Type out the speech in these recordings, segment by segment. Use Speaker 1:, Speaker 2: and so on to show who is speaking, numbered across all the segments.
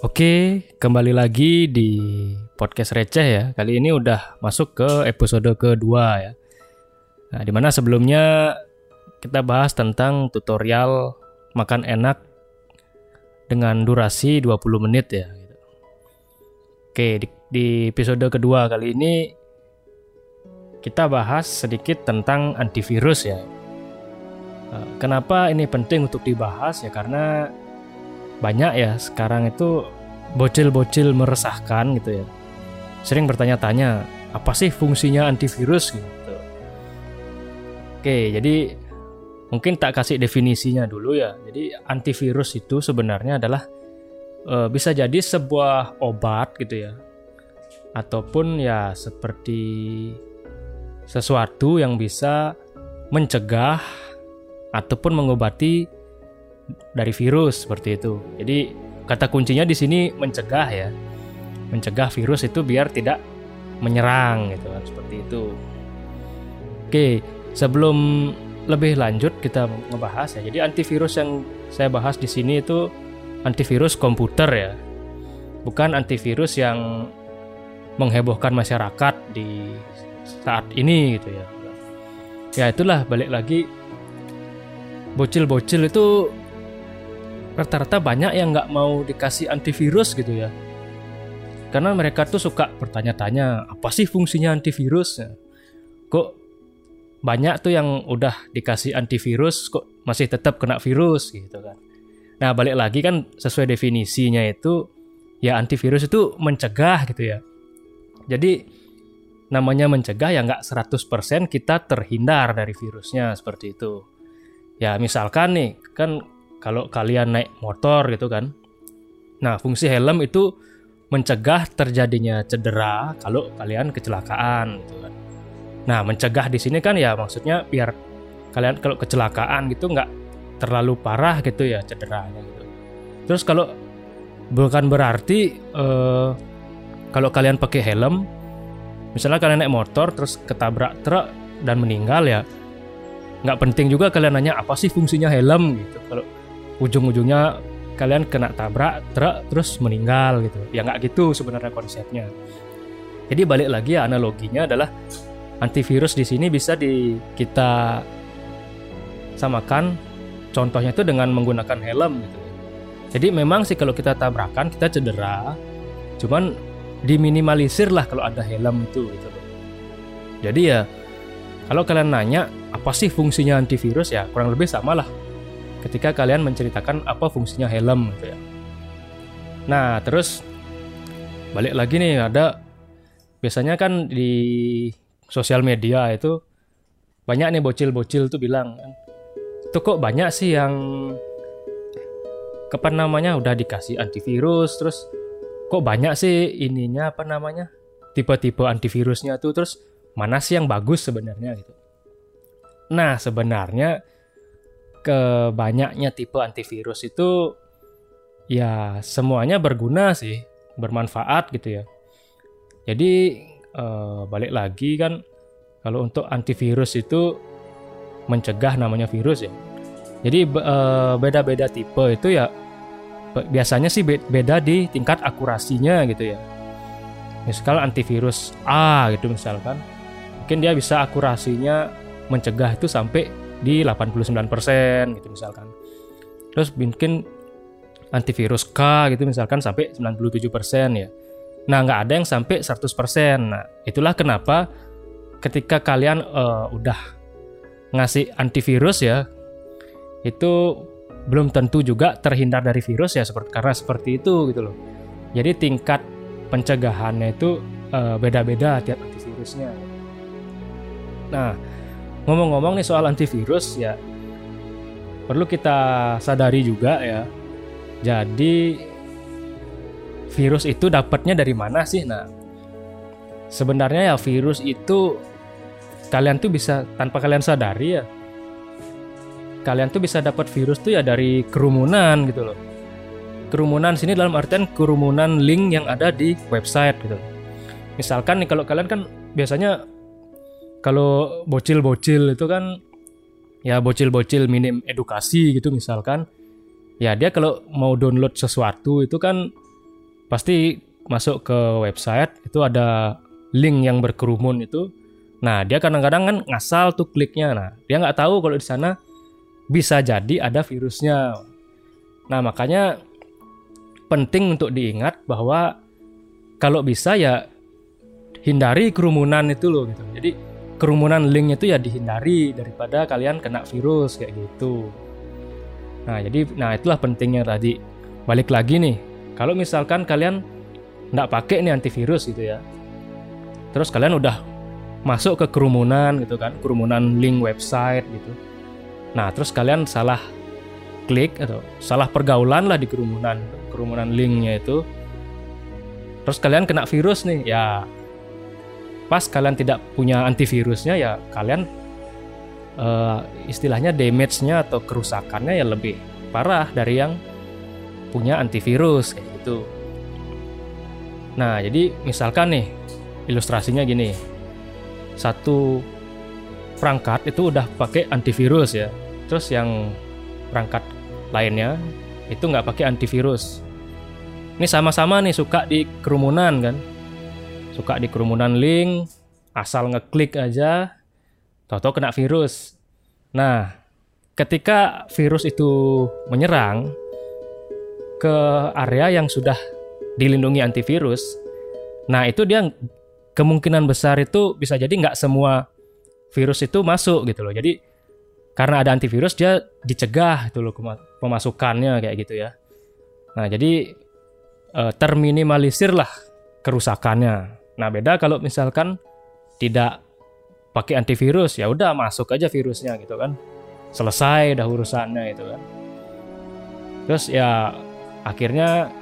Speaker 1: Oke, kembali lagi di podcast receh ya. Kali ini udah masuk ke episode kedua ya. Nah, di mana sebelumnya kita bahas tentang tutorial makan enak dengan durasi 20 menit ya. gitu. Oke, di, di episode kedua kali ini kita bahas sedikit tentang antivirus ya. Nah, Kenapa ini penting untuk dibahas ya? Karena banyak ya sekarang itu bocil-bocil meresahkan gitu ya. Sering bertanya-tanya, apa sih fungsinya antivirus gitu. Oke, jadi mungkin tak kasih definisinya dulu ya. Jadi antivirus itu sebenarnya adalah eh, bisa jadi sebuah obat gitu ya. Ataupun ya seperti sesuatu yang bisa mencegah ataupun mengobati dari virus seperti itu. Jadi kata kuncinya di sini mencegah ya. Mencegah virus itu biar tidak menyerang gitu kan seperti itu. Oke, sebelum lebih lanjut kita ngebahas ya. Jadi antivirus yang saya bahas di sini itu antivirus komputer ya. Bukan antivirus yang menghebohkan masyarakat di saat ini gitu ya. Ya itulah balik lagi bocil-bocil itu rata-rata banyak yang nggak mau dikasih antivirus gitu ya. Karena mereka tuh suka bertanya-tanya, apa sih fungsinya antivirus? Kok banyak tuh yang udah dikasih antivirus kok masih tetap kena virus gitu kan. Nah, balik lagi kan sesuai definisinya itu ya antivirus itu mencegah gitu ya. Jadi namanya mencegah ya nggak 100% kita terhindar dari virusnya seperti itu. Ya misalkan nih kan kalau kalian naik motor gitu kan. Nah, fungsi helm itu mencegah terjadinya cedera kalau kalian kecelakaan gitu kan. Nah, mencegah di sini kan ya maksudnya biar kalian kalau kecelakaan gitu nggak terlalu parah gitu ya cederanya gitu. Terus kalau bukan berarti eh, kalau kalian pakai helm, misalnya kalian naik motor terus ketabrak truk dan meninggal ya, nggak penting juga kalian nanya apa sih fungsinya helm gitu. Kalau ujung-ujungnya kalian kena tabrak truk terus meninggal gitu. Ya nggak gitu sebenarnya konsepnya. Jadi balik lagi ya analoginya adalah antivirus di sini bisa di kita samakan contohnya itu dengan menggunakan helm gitu. Jadi memang sih kalau kita tabrakan kita cedera, cuman diminimalisir lah kalau ada helm itu gitu. Jadi ya kalau kalian nanya apa sih fungsinya antivirus ya kurang lebih sama lah ketika kalian menceritakan apa fungsinya helm gitu ya. Nah, terus balik lagi nih ada biasanya kan di sosial media itu banyak nih bocil-bocil tuh bilang itu kok banyak sih yang kapan namanya udah dikasih antivirus terus kok banyak sih ininya apa namanya tipe-tipe antivirusnya tuh terus mana sih yang bagus sebenarnya gitu. Nah, sebenarnya kebanyaknya tipe antivirus itu ya semuanya berguna sih, bermanfaat gitu ya. Jadi eh, balik lagi kan kalau untuk antivirus itu mencegah namanya virus ya. Jadi eh, beda-beda tipe itu ya biasanya sih be- beda di tingkat akurasinya gitu ya. Misalkan antivirus A gitu misalkan, mungkin dia bisa akurasinya mencegah itu sampai di 89% gitu misalkan. Terus mungkin antivirus K gitu misalkan sampai 97% ya. Nah, nggak ada yang sampai 100%. Nah, itulah kenapa ketika kalian eh, udah ngasih antivirus ya, itu belum tentu juga terhindar dari virus ya seperti karena seperti itu gitu loh. Jadi tingkat pencegahannya itu eh, beda-beda tiap antivirusnya. Nah, ngomong-ngomong nih soal antivirus ya perlu kita sadari juga ya. Jadi virus itu dapatnya dari mana sih? Nah, sebenarnya ya virus itu kalian tuh bisa tanpa kalian sadari ya. Kalian tuh bisa dapat virus tuh ya dari kerumunan gitu loh. Kerumunan sini dalam artian kerumunan link yang ada di website gitu. Misalkan nih kalau kalian kan biasanya kalau bocil-bocil itu kan ya bocil-bocil minim edukasi gitu misalkan ya dia kalau mau download sesuatu itu kan pasti masuk ke website itu ada link yang berkerumun itu. Nah, dia kadang-kadang kan ngasal tuh kliknya. Nah, dia nggak tahu kalau di sana bisa jadi ada virusnya. Nah, makanya penting untuk diingat bahwa kalau bisa ya hindari kerumunan itu loh gitu. Jadi kerumunan link itu ya dihindari daripada kalian kena virus kayak gitu. Nah, jadi nah itulah pentingnya tadi. Balik lagi nih, kalau misalkan kalian nggak pakai nih antivirus gitu ya, terus kalian udah masuk ke kerumunan gitu kan, kerumunan link website gitu. Nah, terus kalian salah klik atau salah pergaulan lah di kerumunan, kerumunan linknya itu. Terus kalian kena virus nih, ya pas kalian tidak punya antivirusnya ya kalian uh, istilahnya damage-nya atau kerusakannya ya lebih parah dari yang punya antivirus kayak gitu. Nah, jadi misalkan nih ilustrasinya gini. Satu perangkat itu udah pakai antivirus ya. Terus yang perangkat lainnya itu nggak pakai antivirus. Ini sama-sama nih suka di kerumunan kan suka di kerumunan link, asal ngeklik aja, toto kena virus. Nah, ketika virus itu menyerang ke area yang sudah dilindungi antivirus, nah itu dia kemungkinan besar itu bisa jadi nggak semua virus itu masuk gitu loh. Jadi karena ada antivirus dia dicegah itu loh pemasukannya kayak gitu ya. Nah jadi eh, terminimalisir lah kerusakannya. Nah, beda kalau misalkan tidak pakai antivirus, ya udah masuk aja virusnya gitu kan. Selesai dah urusannya itu kan. Terus ya akhirnya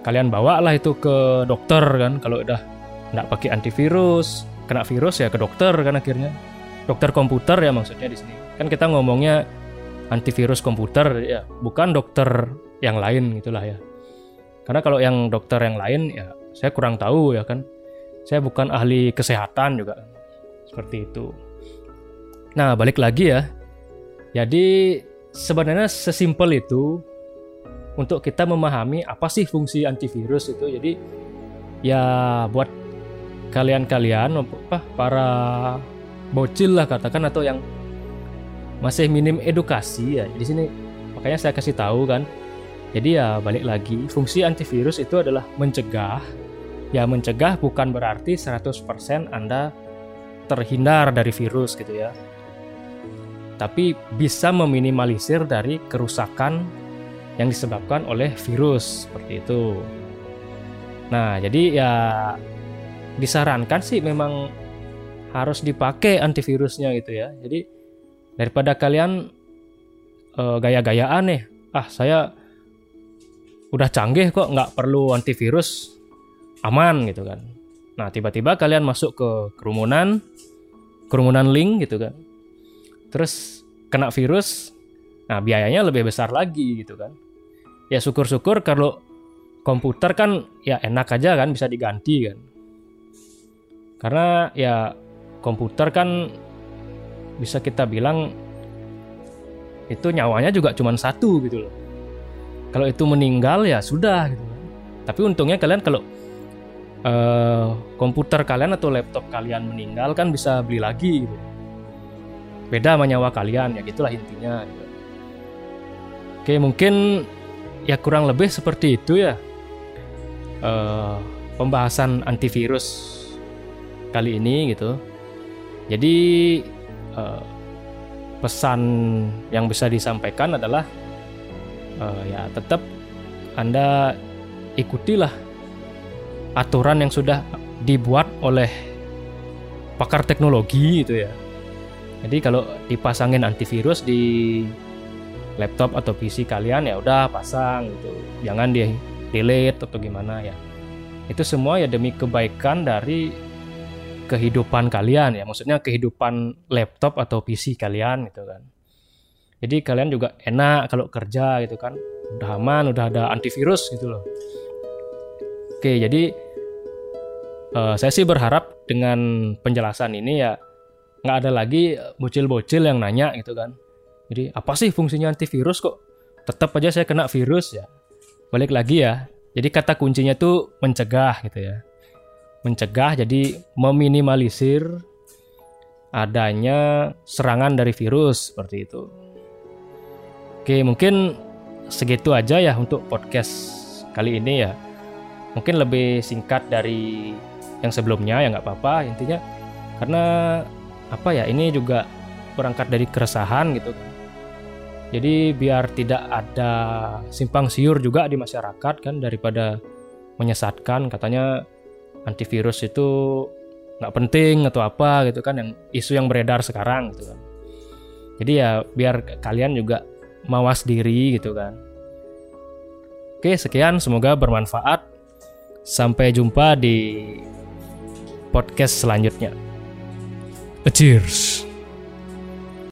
Speaker 1: kalian bawa lah itu ke dokter kan kalau udah nggak pakai antivirus, kena virus ya ke dokter kan akhirnya. Dokter komputer ya maksudnya di sini. Kan kita ngomongnya antivirus komputer ya, bukan dokter yang lain gitulah ya. Karena kalau yang dokter yang lain ya saya kurang tahu ya kan saya bukan ahli kesehatan juga. Seperti itu. Nah, balik lagi ya. Jadi sebenarnya sesimpel itu untuk kita memahami apa sih fungsi antivirus itu. Jadi ya buat kalian-kalian para bocil lah katakan atau yang masih minim edukasi ya. Di sini makanya saya kasih tahu kan. Jadi ya balik lagi fungsi antivirus itu adalah mencegah Ya mencegah bukan berarti 100% Anda terhindar dari virus gitu ya. Tapi bisa meminimalisir dari kerusakan yang disebabkan oleh virus seperti itu. Nah, jadi ya disarankan sih memang harus dipakai antivirusnya gitu ya. Jadi daripada kalian uh, gaya-gayaan nih, ah saya udah canggih kok nggak perlu antivirus, aman gitu kan. Nah, tiba-tiba kalian masuk ke kerumunan, kerumunan link gitu kan. Terus kena virus, nah biayanya lebih besar lagi gitu kan. Ya syukur-syukur kalau komputer kan ya enak aja kan bisa diganti kan. Karena ya komputer kan bisa kita bilang itu nyawanya juga cuma satu gitu loh. Kalau itu meninggal ya sudah gitu. Kan. Tapi untungnya kalian kalau uh, komputer kalian atau laptop kalian meninggal kan bisa beli lagi gitu. Beda sama nyawa kalian ya gitulah intinya. Gitu. Oke mungkin ya kurang lebih seperti itu ya uh, pembahasan antivirus kali ini gitu. Jadi uh, pesan yang bisa disampaikan adalah uh, ya tetap anda ikutilah aturan yang sudah dibuat oleh pakar teknologi itu ya. Jadi kalau dipasangin antivirus di laptop atau PC kalian ya udah pasang gitu. Jangan di delete atau gimana ya. Itu semua ya demi kebaikan dari kehidupan kalian ya. Maksudnya kehidupan laptop atau PC kalian gitu kan. Jadi kalian juga enak kalau kerja gitu kan. Udah aman, udah ada antivirus gitu loh. Oke, jadi uh, saya sih berharap dengan penjelasan ini ya nggak ada lagi bocil-bocil yang nanya gitu kan. Jadi apa sih fungsinya antivirus kok? Tetap aja saya kena virus ya. Balik lagi ya, Jadi kata kuncinya tuh mencegah gitu ya. Mencegah jadi meminimalisir adanya serangan dari virus seperti itu. Oke, mungkin segitu aja ya untuk podcast kali ini ya. Mungkin lebih singkat dari yang sebelumnya ya nggak apa-apa intinya karena apa ya ini juga berangkat dari keresahan gitu. Jadi biar tidak ada simpang siur juga di masyarakat kan daripada menyesatkan katanya antivirus itu nggak penting atau apa gitu kan yang isu yang beredar sekarang gitu kan. Jadi ya biar kalian juga mawas diri gitu kan. Oke, sekian semoga bermanfaat. Sampai jumpa di podcast selanjutnya. Cheers.